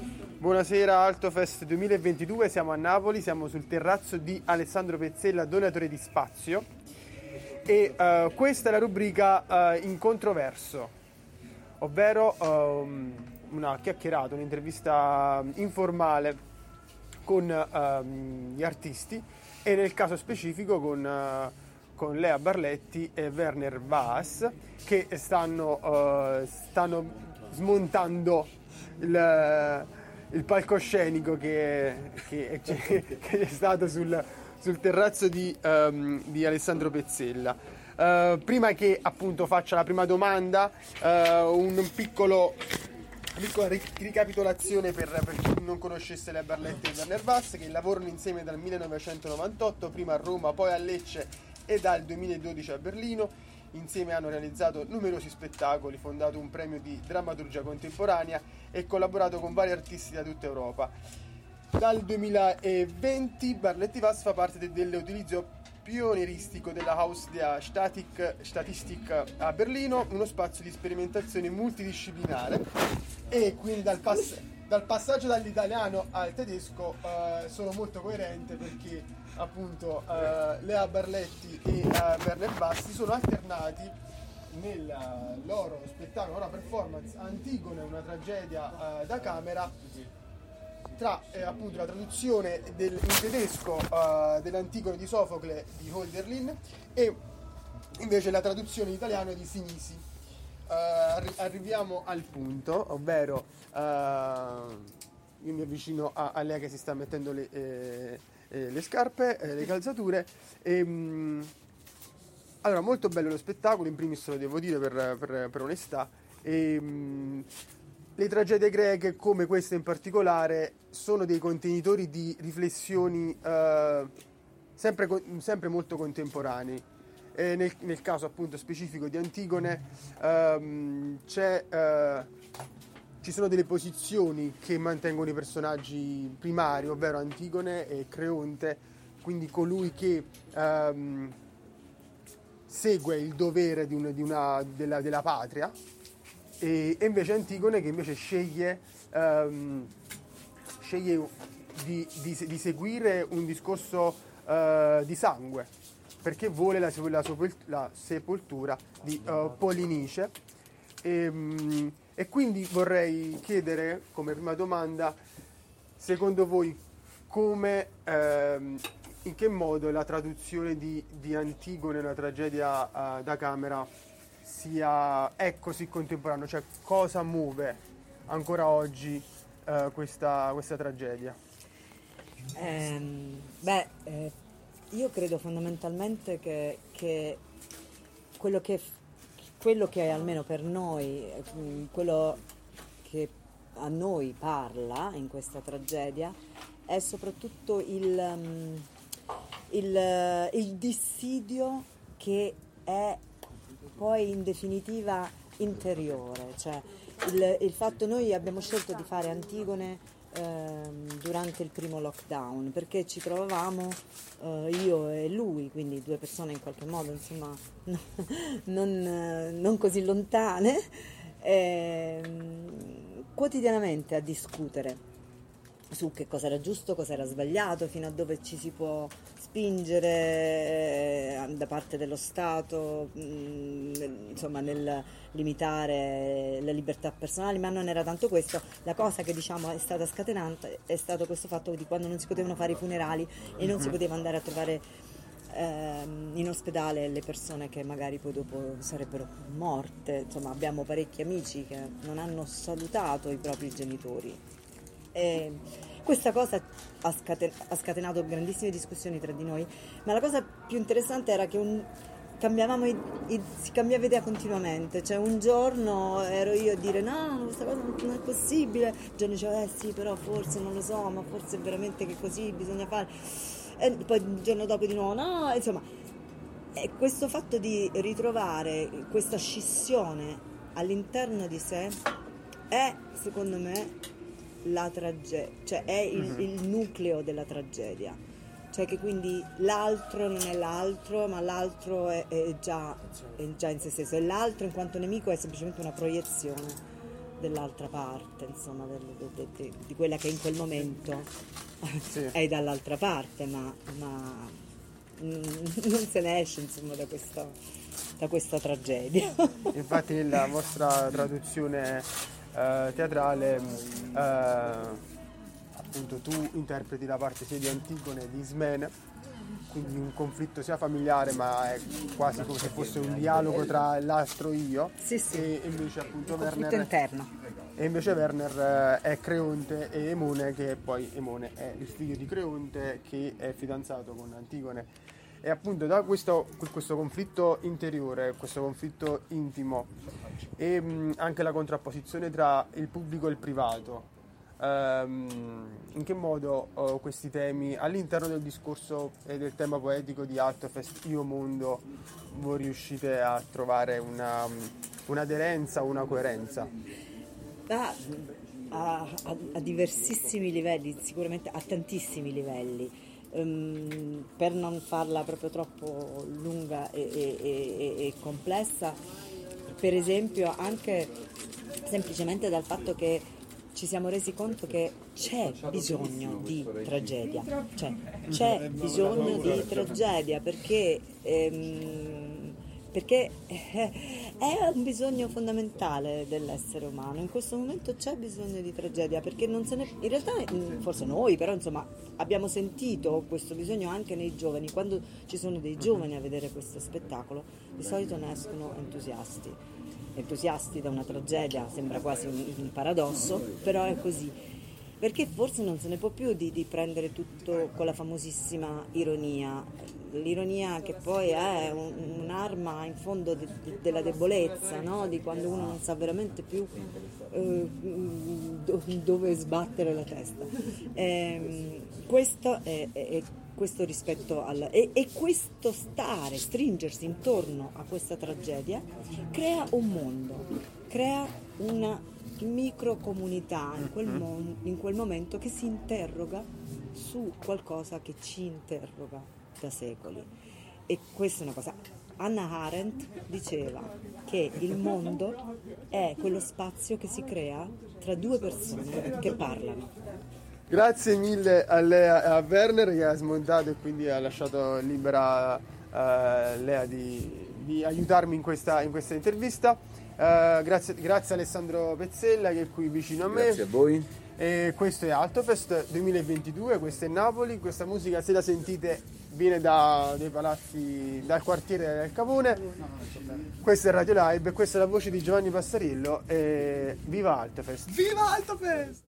Buonasera Altofest 2022, siamo a Napoli, siamo sul terrazzo di Alessandro Pezzella, donatore di spazio. E uh, questa è la rubrica uh, in controverso, ovvero uh, una chiacchierata, un'intervista informale con ehm, gli artisti e nel caso specifico con, con Lea Barletti e Werner Vaas che stanno, stanno smontando il il palcoscenico che, che, che, che, è stato sul, sul terrazzo di, um, di Alessandro Pezzella. Uh, prima che appunto faccia la prima domanda, uh, un piccolo piccola ricapitolazione per, per, chi non conoscesse le Barlette e Werner Bass che lavorano insieme dal 1998, prima a Roma, poi a Lecce e dal 2012 a Berlino Insieme hanno realizzato numerosi spettacoli, fondato un premio di drammaturgia contemporanea e collaborato con vari artisti da tutta Europa. Dal 2020 Barletti Vass fa parte dell'utilizzo pionieristico della Haus der Statik, Statistik a Berlino, uno spazio di sperimentazione multidisciplinare e quindi dal, pass- dal passaggio dall'italiano al tedesco eh, sono molto coerente perché appunto uh, Lea Barletti e uh, Werner Basti sono alternati nel loro spettacolo, loro performance Antigone, una tragedia uh, da camera tra eh, appunto la traduzione del, in tedesco uh, dell'Antigone di Sofocle di Holderlin e invece la traduzione in italiano di Sinisi. Uh, arri- arriviamo al punto, ovvero uh, io mi avvicino a, a, lei che si sta mettendo le, eh, eh, le scarpe, eh, le calzature. E, ehm, mh, allora, molto bello lo spettacolo, in primis lo devo dire per, per, per onestà. E, ehm, mh, le tragedie greche, come questa in particolare, sono dei contenitori di riflessioni eh, sempre, sempre, molto contemporanei. Nel, nel, caso appunto specifico di Antigone ehm, c'è eh, ci sono delle posizioni che mantengono i personaggi primari, ovvero Antigone e Creonte, quindi colui che um, segue il dovere di una, di una, della, della, patria, e, e, invece Antigone che invece sceglie, um, sceglie di, di, di, seguire un discorso uh, di sangue, perché vuole la, la, la sepoltura di uh, Polinice. E, um, e quindi vorrei chiedere come prima domanda, secondo voi come, ehm, in che modo la traduzione di, di Antigone, una tragedia uh, da camera, sia, è così contemporanea? Cioè cosa muove ancora oggi uh, questa, questa, tragedia? Eh, beh, eh, io credo fondamentalmente che, che quello che quello che almeno per noi, mm, quello che a noi parla in questa tragedia è soprattutto il, mm, il, il dissidio che è poi in definitiva interiore, cioè il, il fatto noi abbiamo scelto di fare Antigone Ehm, durante il primo lockdown perché ci trovavamo eh, io e lui, quindi due persone in qualche modo insomma non, non così lontane, eh, quotidianamente a discutere su che cosa era giusto, cosa era sbagliato, fino a dove ci si può spingere eh, da parte dello Stato, mm, insomma nel limitare le libertà personali, ma non era tanto questo. La cosa che diciamo è stata scatenante è stato questo fatto di quando non si potevano fare i funerali e non si mhm. poteva andare a trovare ehm, in ospedale le persone che magari poi dopo sarebbero morte. Insomma, abbiamo parecchi amici che non hanno salutato i propri genitori e questa cosa ha, scaten- ha, scatenato grandissime discussioni tra di noi, ma la cosa più interessante era che un, cambiavamo i, i, si cambiava idea continuamente, cioè un giorno ero io a dire no, questa cosa non è possibile, il giorno diceva eh sì, però forse non lo so, ma forse è veramente che così bisogna fare, e poi il giorno dopo di nuovo no, insomma, e questo fatto di ritrovare questa scissione all'interno di sé è, secondo me, la tragedia, cioè è il, mm-hmm. il, nucleo della tragedia. Cioè che quindi l'altro non è l'altro, ma l'altro è, è, già, è già in se stesso. E l'altro in quanto nemico è semplicemente una proiezione dell'altra parte, insomma, del, de, de, di quella che in quel momento Sì. è dall'altra parte, ma, ma non se ne esce insomma, da, questa, da questa tragedia. Infatti nella vostra traduzione eh, teatrale eh, appunto tu interpreti la parte sia di Antigone che di Ismene quindi un conflitto sia familiare ma è quasi come se fosse un dialogo tra l'astro io Sì, sì. e invece appunto Un Werner interno. e invece Werner eh, è Creonte e Emone che poi Emone è il figlio di Creonte che è fidanzato con Antigone e appunto da questo, questo conflitto interiore, questo conflitto intimo e mh, anche la contrapposizione tra il pubblico e il privato ehm, in che modo oh, questi temi all'interno del discorso e del tema poetico di Altofest Io Mondo voi riuscite a trovare una, un'aderenza, una coerenza? Ah, a, a- a diversissimi livelli, sicuramente a tantissimi livelli. Ehm, per non farla proprio troppo lunga e, e- e- e complessa, per esempio anche semplicemente dal fatto che ci siamo resi conto che c'è bisogno di tragedia, cioè, c'è bisogno di tragedia perché, ehm, perché è un bisogno fondamentale dell'essere umano. In questo momento c'è bisogno di tragedia perché non se ne, in realtà mm, forse noi però insomma abbiamo sentito questo bisogno anche nei giovani. Quando ci sono dei giovani a vedere questo spettacolo di solito ne escono entusiasti entusiasti da una tragedia, sembra quasi un, un paradosso, però è così. Perché forse non se ne può più di, di prendere tutto con la famosissima ironia, l'ironia che poi è un- un'arma in fondo de- de- della debolezza, no? di quando uno non sa veramente più eh, do- dove sbattere la testa. Ehm, questo è- è questo rispetto al e, e questo stare, stringersi intorno a questa tragedia crea un mondo, crea una microcomunità in quel, mon- in quel momento che si interroga su qualcosa che ci interroga da secoli. E questa è una cosa. Anna Arendt diceva che il mondo è quello spazio che si crea tra due persone che parlano. Grazie mille a Lea e a Werner che ha smontato e quindi ha lasciato libera eh, Lea di, di aiutarmi in questa, in questa intervista. Eh, grazie, grazie a Alessandro Pezzella che è qui vicino a me. Grazie a voi. E questo è Altofest 2022, questo è Napoli, questa musica se la sentite viene da, dai palazzi, dal quartiere del Cavone. Questo è Radio Live e questa è la voce di Giovanni Passariello e viva Altofest! Viva Altofest!